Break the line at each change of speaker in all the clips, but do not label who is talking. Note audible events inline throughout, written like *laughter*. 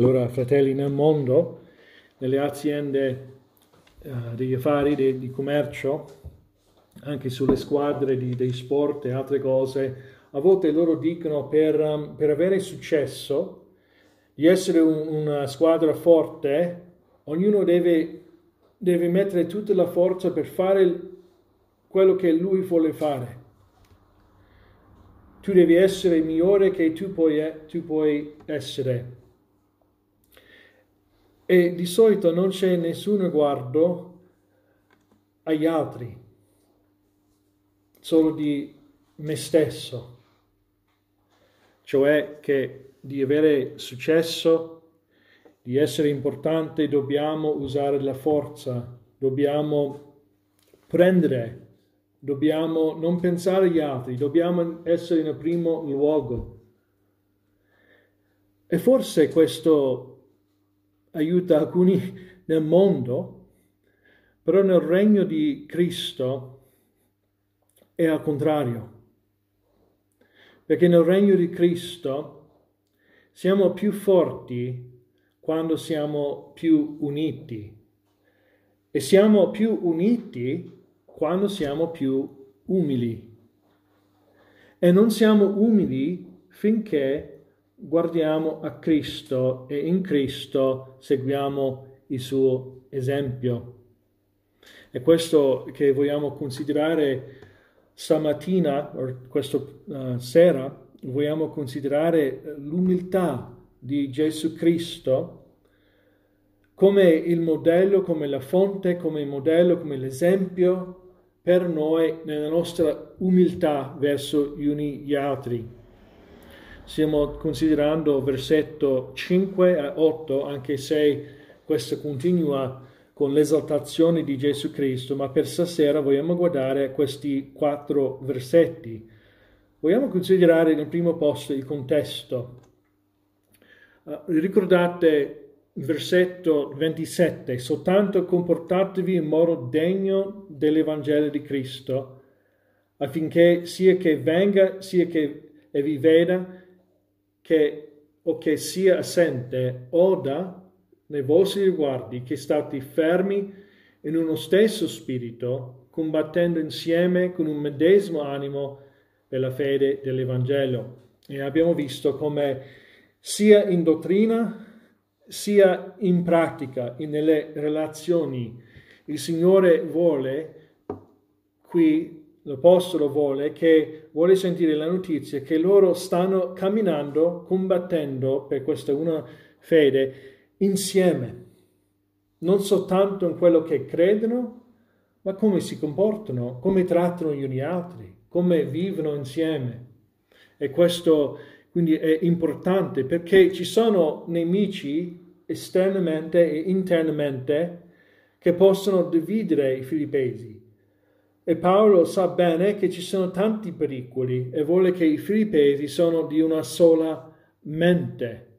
Allora, fratelli, nel mondo, nelle aziende uh, degli affari, di, di, commercio, anche sulle squadre di, dei sport e altre cose, a volte loro dicono per, um, per avere successo, di essere un, una squadra forte, ognuno deve, deve mettere tutta la forza per fare quello che lui vuole fare. Tu devi essere migliore che tu puoi, tu puoi essere. E di solito non c'è nessun riguardo agli altri, solo di me stesso. Cioè che di avere successo, di essere importante, dobbiamo usare la forza, dobbiamo prendere, dobbiamo non pensare agli altri, dobbiamo essere in primo luogo. E forse questo aiuta alcuni nel mondo, però nel regno di Cristo è al contrario. Perché nel regno di Cristo siamo più forti quando siamo più uniti e siamo più uniti quando siamo più umili. E non siamo umili finché guardiamo a Cristo e in Cristo seguiamo il suo esempio. È questo che vogliamo considerare stamattina, o questa uh, sera, vogliamo considerare l'umiltà di Gesù Cristo come il modello, come la fonte, come il modello, come l'esempio per noi nella nostra umiltà verso gli uni gli altri. Stiamo considerando versetto 5 a 8, anche se questo continua con l'esaltazione di Gesù Cristo, ma per stasera vogliamo guardare questi quattro versetti. Vogliamo considerare nel primo posto il contesto. Uh, ricordate versetto 27, soltanto comportatevi in modo degno dell'Evangelo di Cristo, affinché sia che venga, sia che vi veda, che o che sia assente oda nei vostri riguardi che state fermi in uno stesso spirito, combattendo insieme con un medesimo animo per la fede dell'Evangelo. E abbiamo visto come sia in dottrina sia in pratica, nelle relazioni, il Signore vuole qui l'Apostolo vuole, che vuole sentire la notizia che loro stanno camminando, combattendo per questa una fede insieme, non soltanto in quello che credono, ma come si comportano, come trattano gli uni altri, come vivono insieme. E questo quindi è importante perché ci sono nemici esternamente e internamente che possono dividere i filippesi e Paolo sa bene che ci sono tanti pericoli e vuole che i filippesi sono di una sola mente.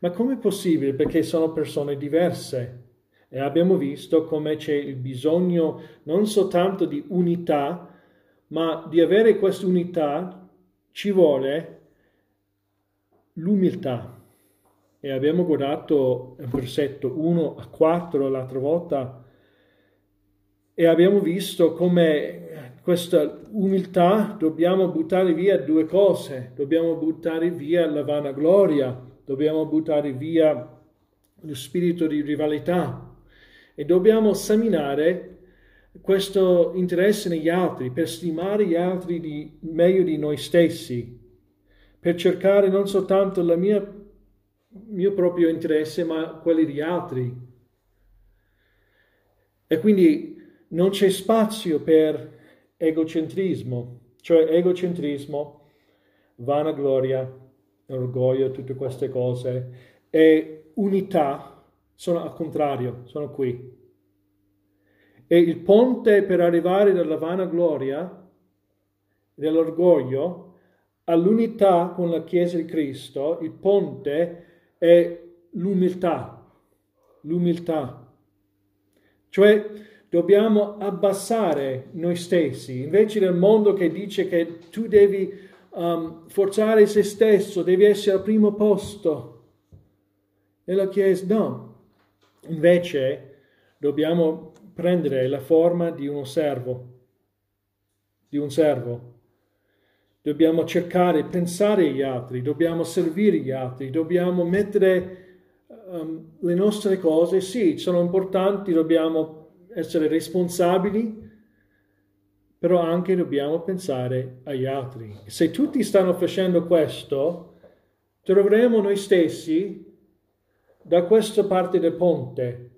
Ma com'è possibile? Perché sono persone diverse. E abbiamo visto come c'è il bisogno non soltanto di unità, ma di avere questa unità ci vuole l'umiltà. E abbiamo guardato il versetto 1 a 4 l'altra volta e abbiamo visto come questa umiltà dobbiamo buttare via due cose, dobbiamo buttare via la vanagloria, dobbiamo buttare via lo spirito di rivalità e dobbiamo seminare questo interesse negli altri, per stimare gli altri di, meglio di noi stessi, per cercare non soltanto il mio proprio interesse, ma quelli di altri. E quindi non c'è spazio per egocentrismo, cioè egocentrismo, vanagloria, orgoglio, tutte queste cose, e unità sono al contrario, sono qui. E il ponte per arrivare dalla vanagloria, dell'orgoglio, all'unità con la Chiesa di Cristo, il ponte è l'umiltà, l'umiltà. Cioè dobbiamo abbassare noi stessi, invece del mondo che dice che tu devi um, forzare se stesso, devi essere al primo posto. nella Chiesa, no. Invece dobbiamo prendere la forma di uno servo, di un servo. Dobbiamo cercare, pensare agli altri, dobbiamo servire gli altri, dobbiamo mettere um, le nostre cose, sì, sono importanti, dobbiamo essere responsabili, però anche dobbiamo pensare agli altri. Se tutti stanno facendo questo, troveremo noi stessi da questa parte del ponte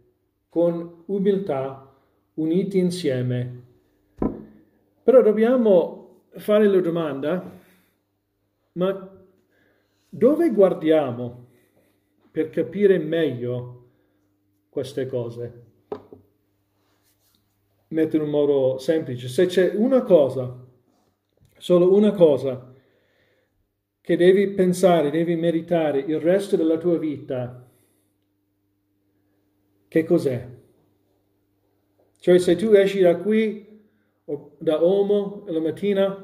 con umiltà, uniti insieme. Però dobbiamo fare la domanda, ma dove guardiamo per capire meglio queste cose? Metto in un modo semplice, se c'è una cosa, solo una cosa, che devi pensare, devi meritare il resto della tua vita, che cos'è? Cioè se tu esci da qui, da Omo, la mattina,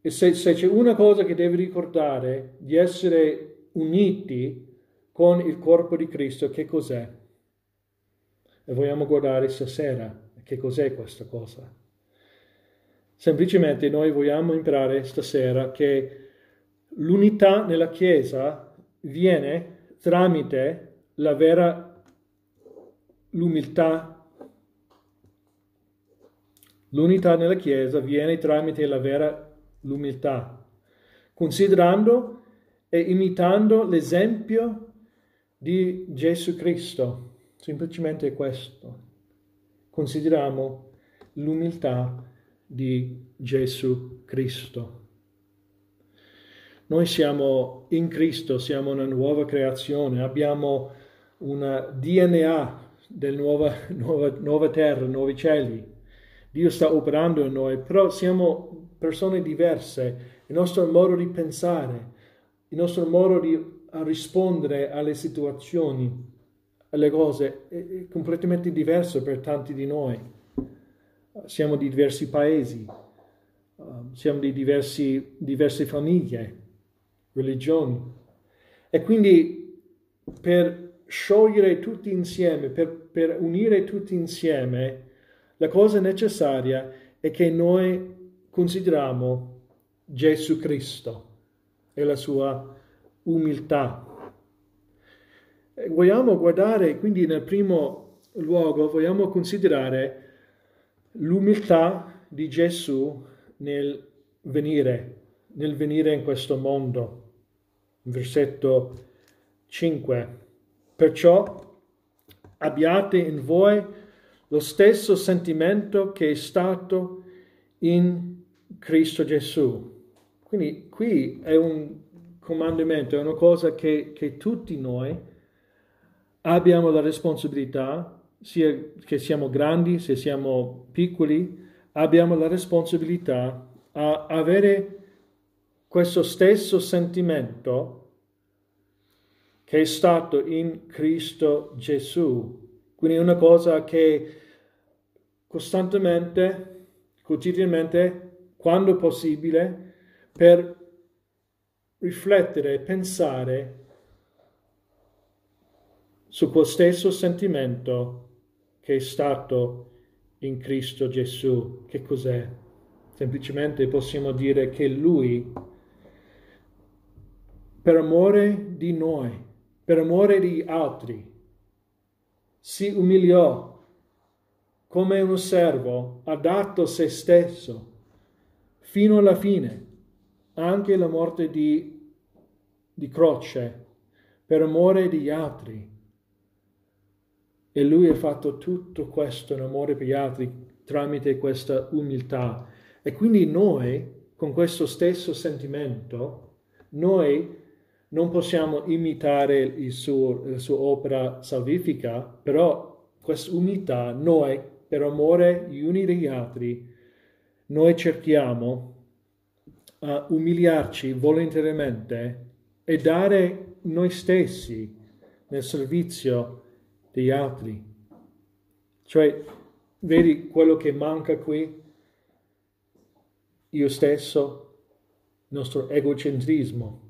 e se, se c'è una cosa che devi ricordare, di essere uniti con il corpo di Cristo, che cos'è? E vogliamo guardare stasera che cos'è questa cosa. Semplicemente noi vogliamo imparare stasera che l'unità nella Chiesa viene tramite la vera l'umiltà. L'unità nella Chiesa viene tramite la vera l'umiltà, considerando e imitando l'esempio di Gesù Cristo. Semplicemente questo consideriamo l'umiltà di Gesù Cristo. Noi siamo in Cristo, siamo una nuova creazione, abbiamo un DNA della nuova, *laughs* nuova, nuova terra, nuovi cieli. Dio sta operando in noi, però siamo persone diverse, il nostro modo di pensare, il nostro modo di rispondere alle situazioni le cose è completamente diverso per tanti di noi. Siamo di diversi paesi, um, siamo di diversi, diverse famiglie, religioni. E quindi per sciogliere tutti insieme, per, per unire tutti insieme, la cosa necessaria è che noi consideriamo Gesù Cristo e la sua umiltà vogliamo guardare, quindi nel primo luogo, vogliamo considerare l'umiltà di Gesù nel venire, nel venire in questo mondo. Versetto 5. Perciò abbiate in voi lo stesso sentimento che è stato in Cristo Gesù. Quindi qui è un comandamento, è una cosa che, che tutti noi abbiamo la responsabilità, sia che siamo grandi, se siamo piccoli, abbiamo la responsabilità a avere questo stesso sentimento che è stato in Cristo Gesù. Quindi è una cosa che costantemente, quotidianamente, quando possibile, per riflettere pensare su quel stesso sentimento che è stato in Cristo Gesù. Che cos'è? Semplicemente possiamo dire che Lui, per amore di noi, per amore di altri, si umiliò come un servo, ha dato se stesso fino alla fine, anche la morte di, di croce, per amore di altri. E lui ha fatto tutto questo in amore per gli altri tramite questa umiltà. E quindi noi, con questo stesso sentimento, noi non possiamo imitare suo, la sua opera salvifica, però questa umiltà noi, per amore gli uni degli altri, noi cerchiamo a umiliarci volontariamente e dare noi stessi nel servizio degli altri. Cioè, vedi quello che manca qui? Io stesso, il nostro egocentrismo.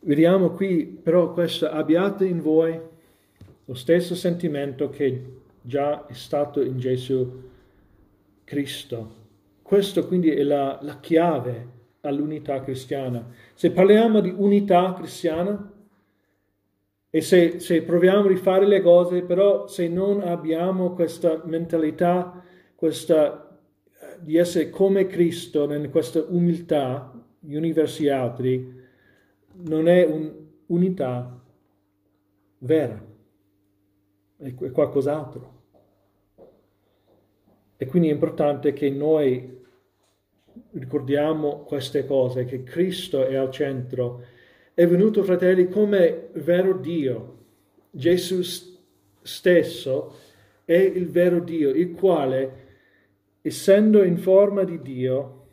Vediamo qui però questo, abbiate in voi lo stesso sentimento che già è stato in Gesù Cristo. Questo quindi è la, la chiave all'unità cristiana. Se parliamo di unità cristiana e se, se proviamo a rifare le cose, però se non abbiamo questa mentalità, questa, eh, di essere come Cristo, in questa umiltà, gli uni verso gli altri, non è un'unità vera, è qualcos'altro. E quindi è importante che noi ricordiamo queste cose, che Cristo è al centro. È venuto, fratelli, come vero Dio. Gesù stesso è il vero Dio, il quale, essendo in forma di Dio,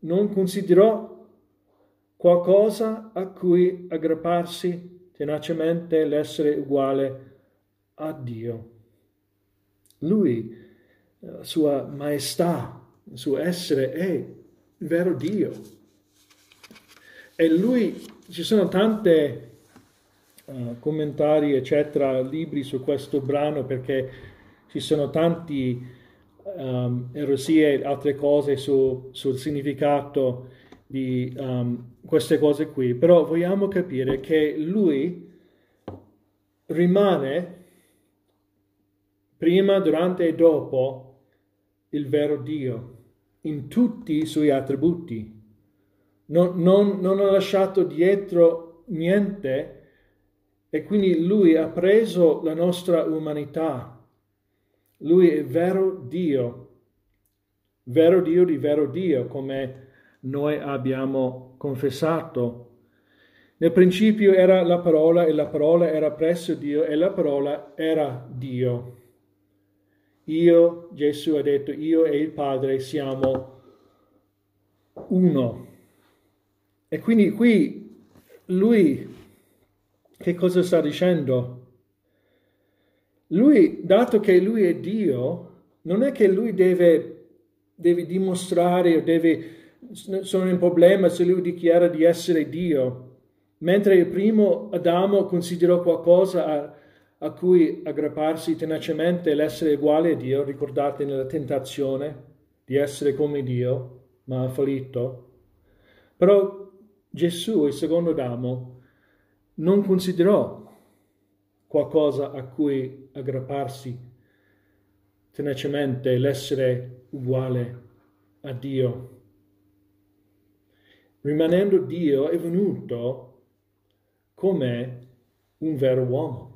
non considerò qualcosa a cui aggrapparsi tenacemente l'essere uguale a Dio. Lui, la sua maestà, il suo essere è il vero Dio. E lui, ci sono tanti uh, commentari, eccetera, libri su questo brano perché ci sono tanti um, erosie e altre cose su, sul significato di um, queste cose qui, però vogliamo capire che lui rimane prima, durante e dopo il vero Dio in tutti i suoi attributi. Non, non, non ha lasciato dietro niente e quindi lui ha preso la nostra umanità. Lui è vero Dio, vero Dio di vero Dio, come noi abbiamo confessato. Nel principio era la parola e la parola era presso Dio e la parola era Dio. Io, Gesù ha detto, io e il Padre siamo uno. E quindi qui lui che cosa sta dicendo? Lui, dato che lui è Dio, non è che lui deve, deve dimostrare o deve, sono un problema se lui dichiara di essere Dio, mentre il primo Adamo considerò qualcosa a, a cui aggrapparsi tenacemente l'essere uguale a Dio, ricordate nella tentazione di essere come Dio, ma ha fallito. Però Gesù, il secondo Adamo, non considerò qualcosa a cui aggrapparsi tenacemente l'essere uguale a Dio. Rimanendo Dio è venuto come un vero uomo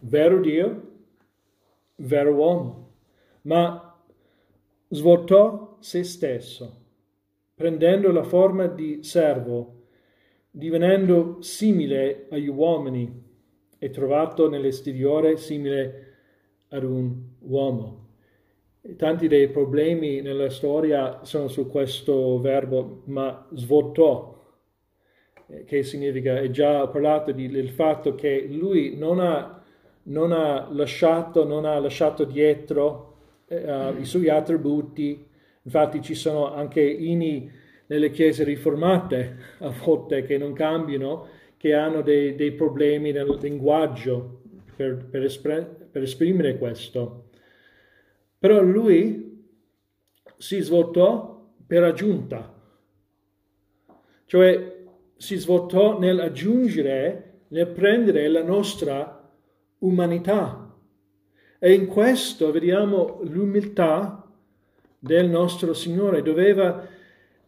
vero Dio, vero uomo, ma svuotò se stesso, prendendo la forma di servo, divenendo simile agli uomini e trovato nell'esteriore simile ad un uomo. Tanti dei problemi nella storia sono su questo verbo, ma svuotò, eh, che significa, è già parlato di, del fatto che lui non ha non ha lasciato, non ha lasciato dietro uh, i suoi attributi. Infatti ci sono anche inni nelle chiese riformate a volte che non cambiano, che hanno dei, dei problemi nel linguaggio per, per, espr- per esprimere questo. Però lui si svoltò per aggiunta, cioè si svoltò nell'aggiungere, nel prendere la nostra umanità. E in questo vediamo l'umiltà del nostro Signore. Doveva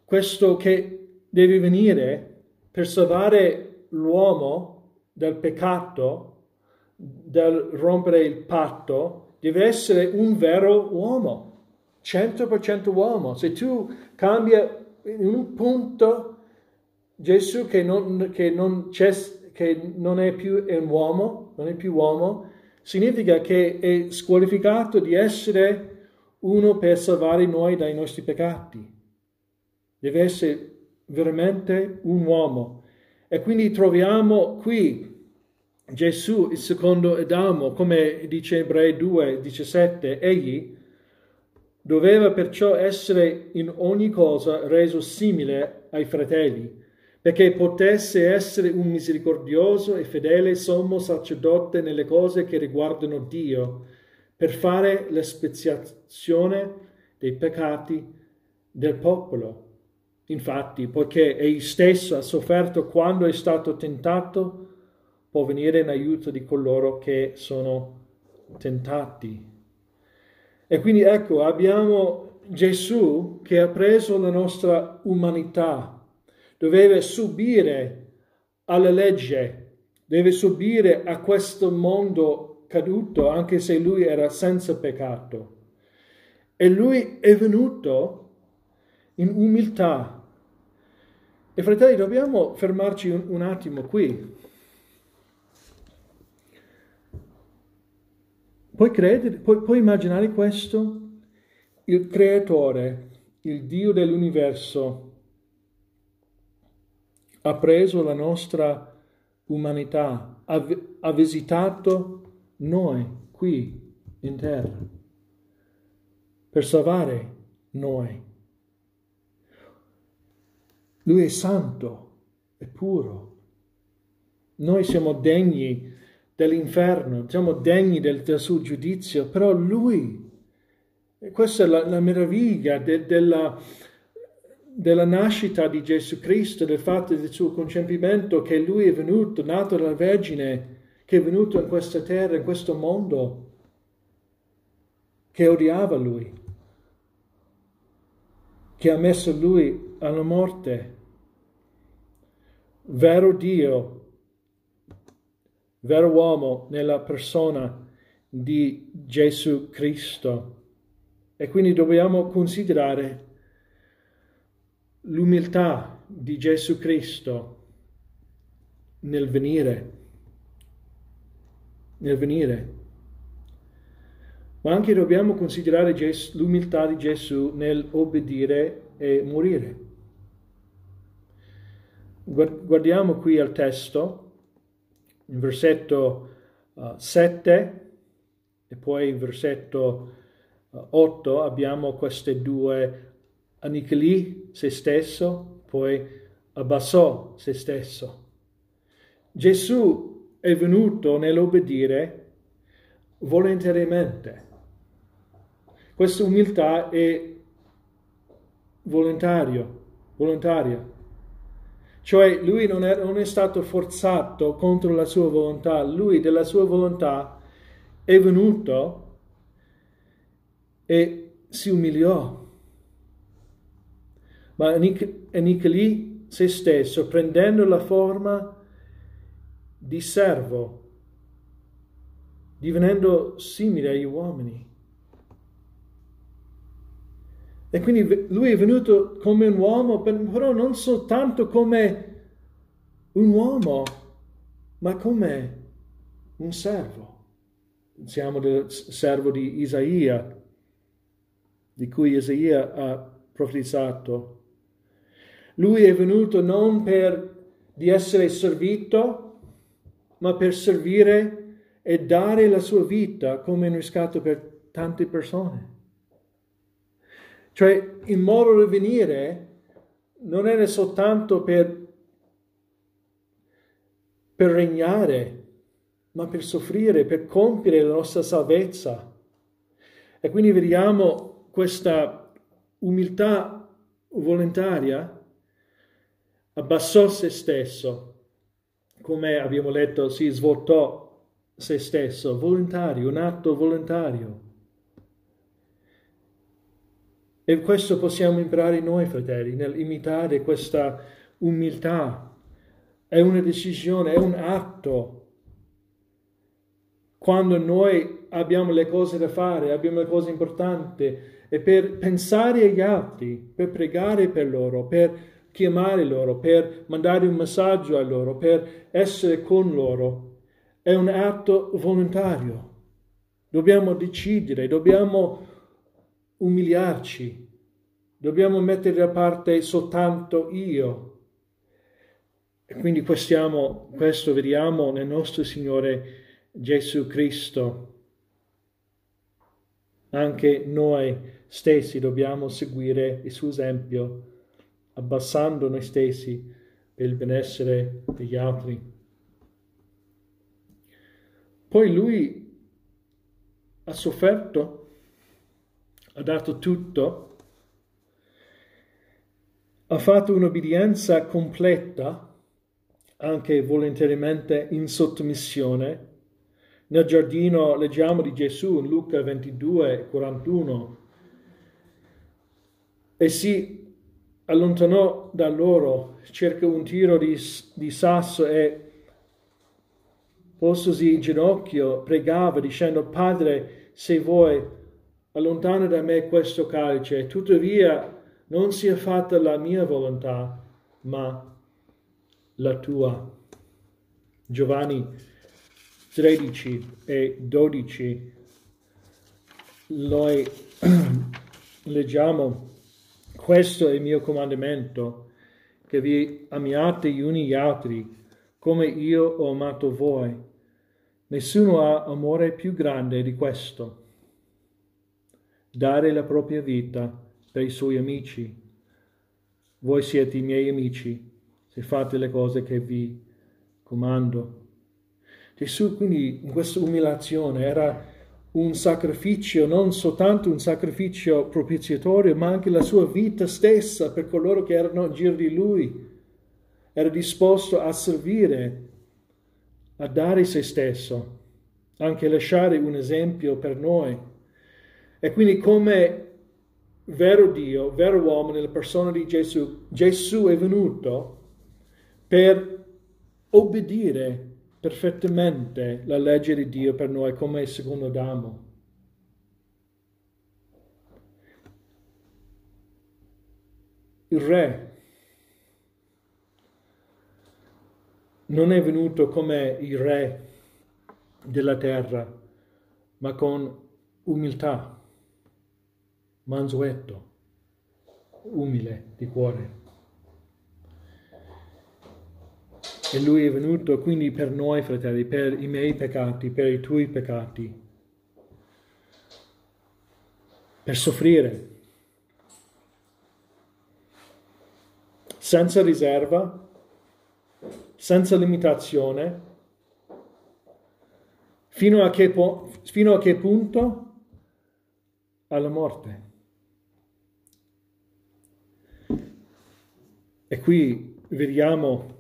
questo che deve venire per salvare l'uomo dal peccato, dal rompere il patto, deve essere un vero uomo, 100% uomo. Se tu cambi in un punto Gesù che non, che non, che non è più un uomo, non è più uomo, significa che è squalificato di essere uno per salvare noi dai nostri peccati. Deve essere veramente un uomo. E quindi troviamo qui Gesù, il secondo Adamo, come dice Ebrei 2, 17, egli doveva perciò essere in ogni cosa reso simile ai fratelli, perché potesse essere un misericordioso e fedele sommo sacerdote nelle cose che riguardano Dio, per fare l'espiazione dei peccati del popolo. Infatti, poiché egli stesso ha sofferto quando è stato tentato, può venire in aiuto di coloro che sono tentati. E quindi ecco, abbiamo Gesù che ha preso la nostra umanità, doveva subire alla legge, deve subire a questo mondo caduto, anche se lui era senza peccato. E lui è venuto in umiltà. E fratelli, dobbiamo fermarci un, un attimo qui. Puoi credere, puoi, puoi immaginare questo? Il creatore, il Dio dell'universo, ha preso la nostra umanità, ha, ha visitato noi qui in terra per salvare noi. Lui è santo, è puro. Noi siamo degni dell'inferno, siamo degni del, del suo giudizio, però lui, questa è la, la meraviglia de, della, della nascita di Gesù Cristo, del fatto del suo concepimento, che lui è venuto, nato dalla Vergine, che è venuto in questa terra, in questo mondo, che odiava lui, che ha messo lui alla morte. Vero Dio, vero uomo nella persona di Gesù Cristo. E quindi dobbiamo considerare l'umiltà di Gesù Cristo nel venire, nel venire. Ma anche dobbiamo considerare l'umiltà di Gesù nel obbedire e morire. Guardiamo qui al testo in versetto uh, 7 e poi in versetto uh, 8 abbiamo queste due annichilì se stesso, poi abbassò se stesso. Gesù è venuto nell'obbedire volontariamente. Questa umiltà è volontario, volontaria. Cioè lui non è, non è stato forzato contro la sua volontà, lui della sua volontà è venuto e si umiliò. Ma annichilì se stesso prendendo la forma di servo, divenendo simile agli uomini. E quindi lui è venuto come un uomo, però non soltanto come un uomo, ma come un servo. Siamo del servo di Isaia, di cui Isaia ha profetizzato. Lui è venuto non per di essere servito, ma per servire e dare la sua vita come un riscatto per tante persone. Cioè il modo di venire non era soltanto per, per regnare, ma per soffrire, per compiere la nostra salvezza. E quindi vediamo questa umiltà volontaria, abbassò se stesso, come abbiamo letto, si svoltò se stesso, volontario, un atto volontario. E questo possiamo imparare noi, fratelli, nell'imitare questa umiltà. È una decisione, è un atto. Quando noi abbiamo le cose da fare, abbiamo le cose importanti, e per pensare agli altri, per pregare per loro, per chiamare loro, per mandare un messaggio a loro, per essere con loro, è un atto volontario. Dobbiamo decidere, dobbiamo umiliarci. Dobbiamo mettere da parte soltanto io. E quindi questo, questo vediamo nel nostro Signore Gesù Cristo. Anche noi stessi dobbiamo seguire il suo esempio, abbassando noi stessi, per il benessere degli altri. Poi lui ha sofferto, ha dato tutto, ha fatto un'obbedienza completa, anche volontariamente in sottomissione. Nel giardino leggiamo di Gesù in Luca 22, 41, e si allontanò da loro circa un tiro di, di sasso e postosi in ginocchio pregava dicendo Padre se vuoi allontana da me questo calice. Tuttavia non sia fatta la mia volontà ma la tua. Giovanni 13 e 12 noi *clears throat* leggiamo questo è il mio comandamento, che vi amiate gli uni gli altri, come io ho amato voi. Nessuno ha amore più grande di questo. Dare la propria vita per i suoi amici. Voi siete i miei amici se fate le cose che vi comando. Gesù quindi in questa umiliazione era un sacrificio, non soltanto un sacrificio propiziatorio, ma anche la sua vita stessa per coloro che erano in giro di lui. Era disposto a servire, a dare se stesso, anche lasciare un esempio per noi. E quindi come vero Dio, vero uomo nella persona di Gesù, Gesù è venuto per obbedire perfettamente la legge di Dio per noi come secondo Adamo. Il re non è venuto come il re della terra, ma con umiltà, mansueto, umile di cuore. E lui è venuto quindi per noi, fratelli, per i miei peccati, per i tuoi peccati, per soffrire, senza riserva, senza limitazione, fino a che, po- fino a che punto? Alla morte. E qui vediamo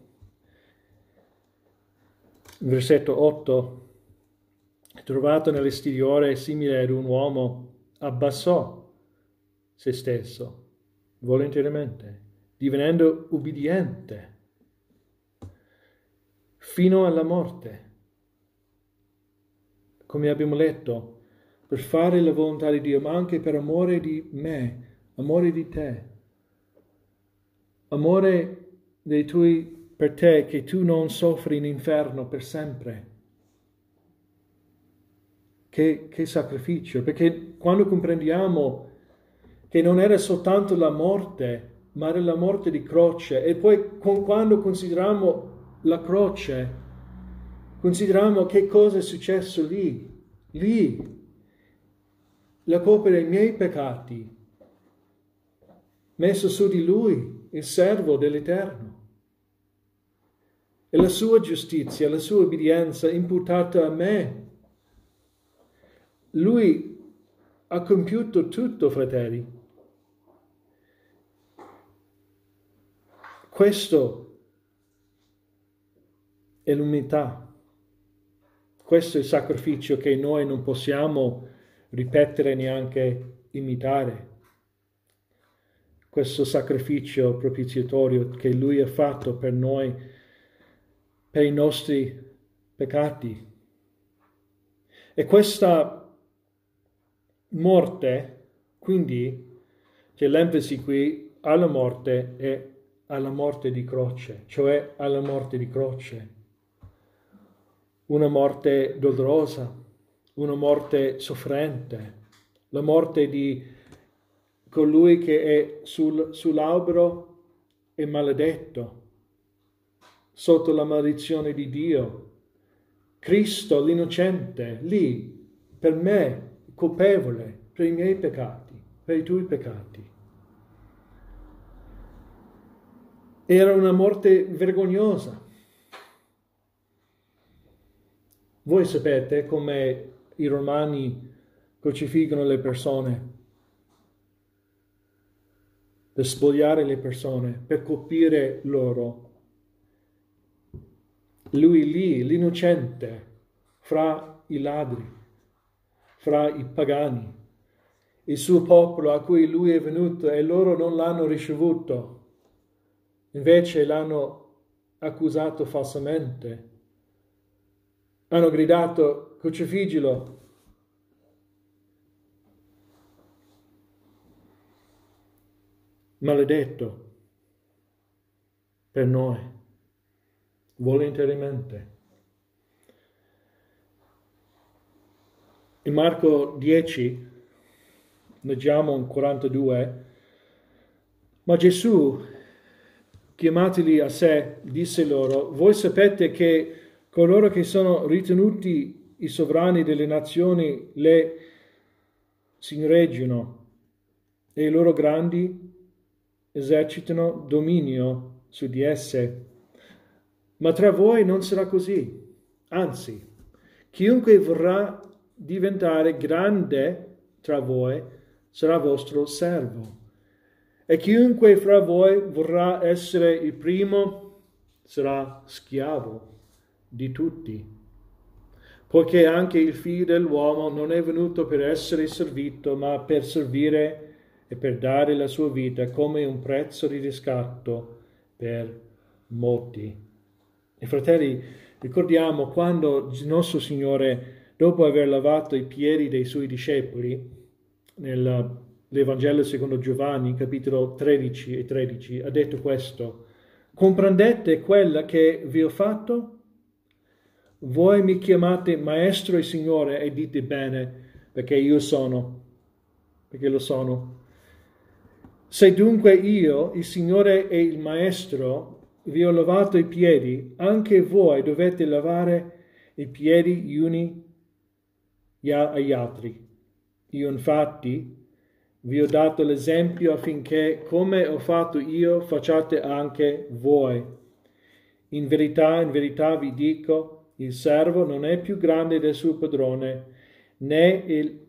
versetto 8, trovato nell'esteriore simile ad un uomo, abbassò se stesso volontariamente, divenendo ubbidiente fino alla morte. Come abbiamo letto, per fare la volontà di Dio, ma anche per amore di me, amore di te, amore dei tuoi per te che tu non soffri in inferno per sempre. Che, che sacrificio, perché quando comprendiamo che non era soltanto la morte, ma era la morte di croce, e poi con, quando consideriamo la croce, consideriamo che cosa è successo lì, lì, la colpa dei miei peccati, messo su di lui, il servo dell'Eterno e la sua giustizia, la sua obbedienza imputata a me. Lui ha compiuto tutto, fratelli. Questo è l'umiltà. Questo è il sacrificio che noi non possiamo ripetere neanche imitare. Questo sacrificio propiziatorio che Lui ha fatto per noi per i nostri peccati. E questa morte, quindi, c'è l'enfasi qui alla morte e alla morte di croce, cioè alla morte di croce. Una morte dolorosa, una morte soffrente, la morte di colui che è sul, sull'albero e maledetto sotto la maledizione di Dio. Cristo l'innocente, lì, per me, colpevole, per i miei peccati, per i tuoi peccati. Era una morte vergognosa. Voi sapete come i romani crocifiggono le persone, per spogliare le persone, per colpire loro. Lui lì, l'innocente, fra i ladri, fra i pagani, il suo popolo a cui lui è venuto e loro non l'hanno ricevuto, invece l'hanno accusato falsamente, hanno gridato crocifiggilo. Maledetto per noi, volontariamente. In Marco 10 leggiamo in 42, ma Gesù, chiamateli a sé, disse loro, voi sapete che coloro che sono ritenuti i sovrani delle nazioni le signoreggiano e i loro grandi esercitano dominio su di esse. Ma tra voi non sarà così. Anzi, chiunque vorrà diventare grande tra voi sarà vostro servo. E chiunque fra voi vorrà essere il primo sarà schiavo di tutti. Poiché anche il figlio dell'uomo non è venuto per essere servito, ma per servire e per dare la sua vita come un prezzo di riscatto per molti. E fratelli, ricordiamo quando il nostro Signore dopo aver lavato i piedi dei suoi discepoli, nell'Evangelo secondo Giovanni, capitolo 13 e 13, ha detto questo, comprendete quella che vi ho fatto? Voi mi chiamate Maestro e Signore e dite bene, perché io sono, perché lo sono. Se dunque io, il Signore e il Maestro, vi ho lavato i piedi, anche voi dovete lavare i piedi gli uni agli altri. Io infatti vi ho dato l'esempio affinché, come ho fatto io, facciate anche voi. In verità, in verità vi dico, il servo non è più grande del suo padrone, né il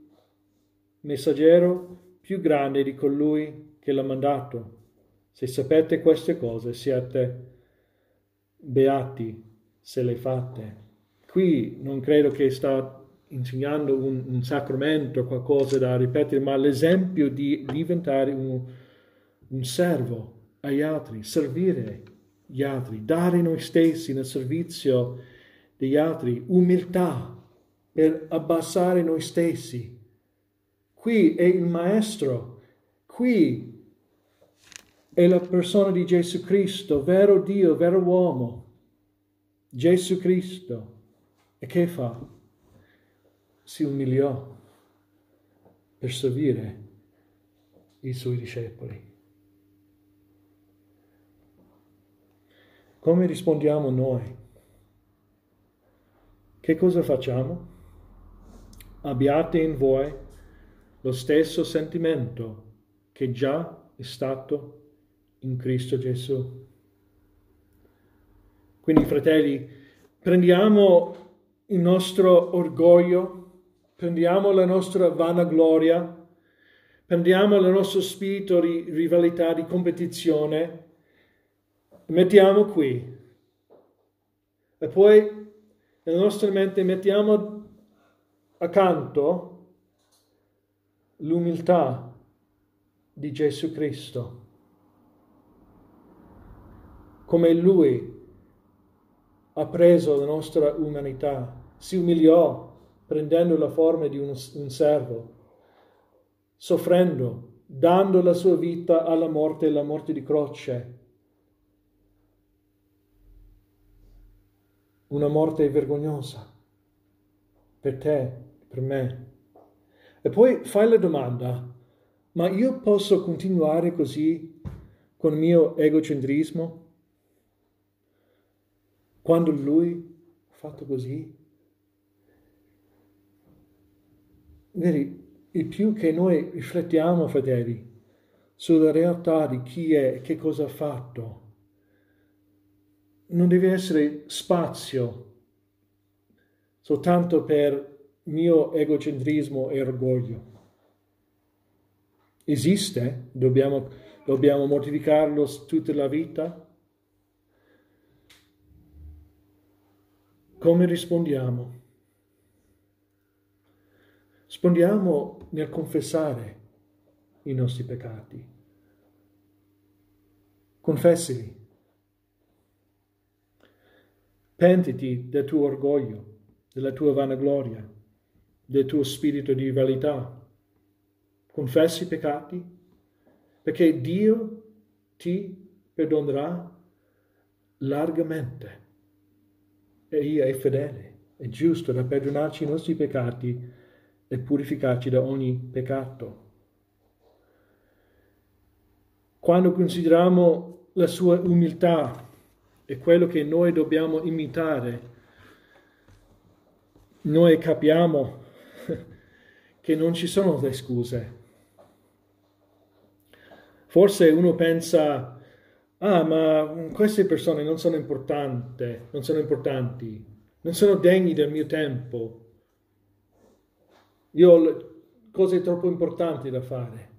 messaggero più grande di colui che l'ha mandato. Se sapete queste cose, siete beati se le fate. Qui non credo che sta insegnando un, un sacramento, qualcosa da ripetere, ma l'esempio di diventare un, un servo agli altri, servire gli altri, dare noi stessi nel servizio degli altri, umiltà per abbassare noi stessi. Qui è il Maestro, qui è la persona di Gesù Cristo, vero Dio, vero uomo. Gesù Cristo. E che fa? si umiliò per servire i suoi discepoli. Come rispondiamo noi? Che cosa facciamo? Abbiate in voi lo stesso sentimento che già è stato in Cristo Gesù. Quindi, fratelli, prendiamo il nostro orgoglio prendiamo la nostra vanagloria, prendiamo il nostro spirito di rivalità, di competizione, mettiamo qui. E poi nella nostra mente mettiamo accanto l'umiltà di Gesù Cristo. Come Lui ha preso la nostra umanità, si umiliò prendendo la forma di un, un servo, soffrendo, dando la sua vita alla morte e la morte di croce. Una morte vergognosa per te, per me. E poi fai la domanda, ma io posso continuare così con il mio egocentrismo? Quando lui ha fatto così? Vedi, il più che noi riflettiamo, fratelli, sulla realtà di chi è e che cosa ha fatto, non deve essere spazio soltanto per mio egocentrismo e orgoglio. Esiste, dobbiamo, dobbiamo mortificarlo tutta la vita. Come rispondiamo? Rispondiamo nel confessare i nostri peccati. Confessili. Pentiti del tuo orgoglio, della tua vanagloria, del tuo spirito di rivalità. Confessi i peccati perché Dio ti perdonerà largamente. Egli è fedele, è giusto da perdonarci i nostri peccati e purificarci da ogni peccato. Quando consideriamo la sua umiltà e quello che noi dobbiamo imitare, noi capiamo *laughs* che non ci sono le scuse. Forse uno pensa, ah, ma queste persone non sono importanti, non sono importanti, non sono degni del mio tempo. Io ho cose troppo importanti da fare.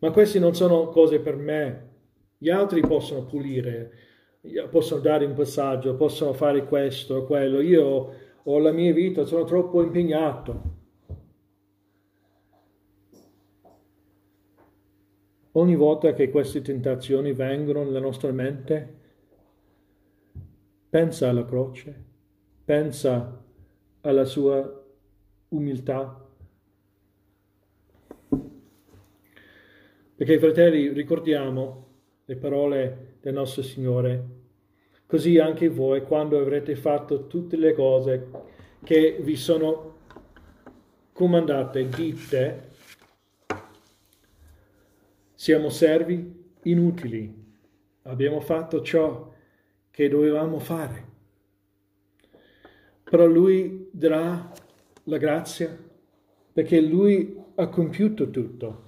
Ma queste non sono cose per me. Gli altri possono pulire, possono dare un passaggio, possono fare questo o quello. Io ho la mia vita, sono troppo impegnato. Ogni volta che queste tentazioni vengono nella nostra mente, pensa alla croce pensa alla sua umiltà. Perché fratelli, ricordiamo le parole del nostro Signore, così anche voi quando avrete fatto tutte le cose che vi sono comandate, dite, siamo servi inutili, abbiamo fatto ciò che dovevamo fare però lui darà la grazia perché lui ha compiuto tutto.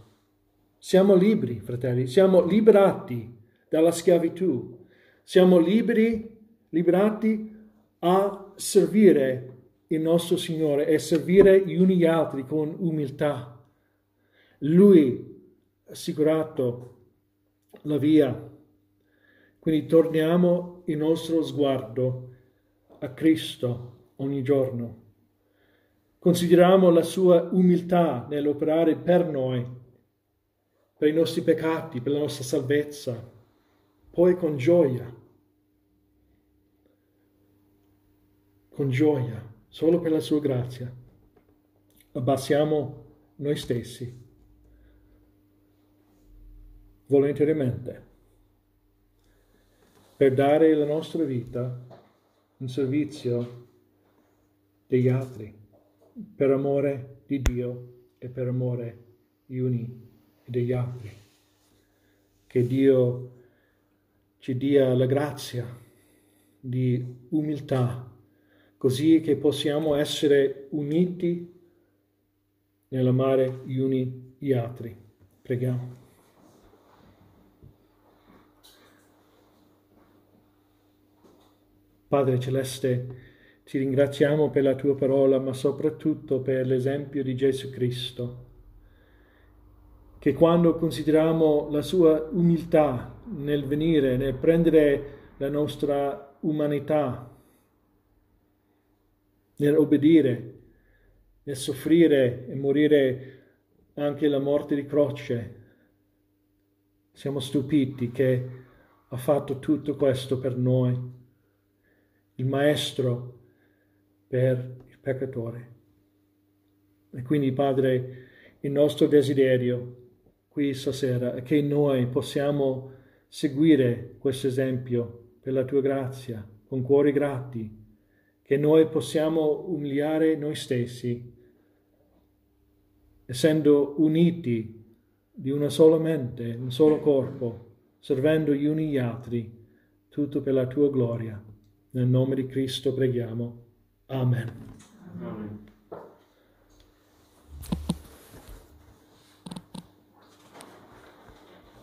Siamo liberi, fratelli, siamo liberati dalla schiavitù, siamo liberi, liberati a servire il nostro Signore e servire gli uni gli altri con umiltà. Lui assicurato la via. Quindi torniamo il nostro sguardo a Cristo ogni giorno. Consideriamo la sua umiltà nell'operare per noi, per i nostri peccati, per la nostra salvezza, poi con gioia, con gioia, solo per la sua grazia, abbassiamo noi stessi, volontariamente, per dare la nostra vita in servizio degli altri, per amore di Dio e per amore gli uni degli altri. Che Dio ci dia la grazia di umiltà, così che possiamo essere uniti nell'amare gli uni gli altri. Preghiamo. Padre Celeste, ti ringraziamo per la tua parola, ma soprattutto per l'esempio di Gesù Cristo, che quando consideriamo la sua umiltà nel venire, nel prendere la nostra umanità, nel obbedire, nel soffrire e morire anche la morte di croce, siamo stupiti che ha fatto tutto questo per noi. Il Maestro per il peccatore. E quindi, Padre, il nostro desiderio qui stasera è che noi possiamo seguire questo esempio per la tua grazia, con cuori grati, che noi possiamo umiliare noi stessi, essendo uniti di una sola mente, un solo corpo, servendo gli uni gli altri, tutto per la tua gloria. Nel nome di Cristo preghiamo. Amen. Amen.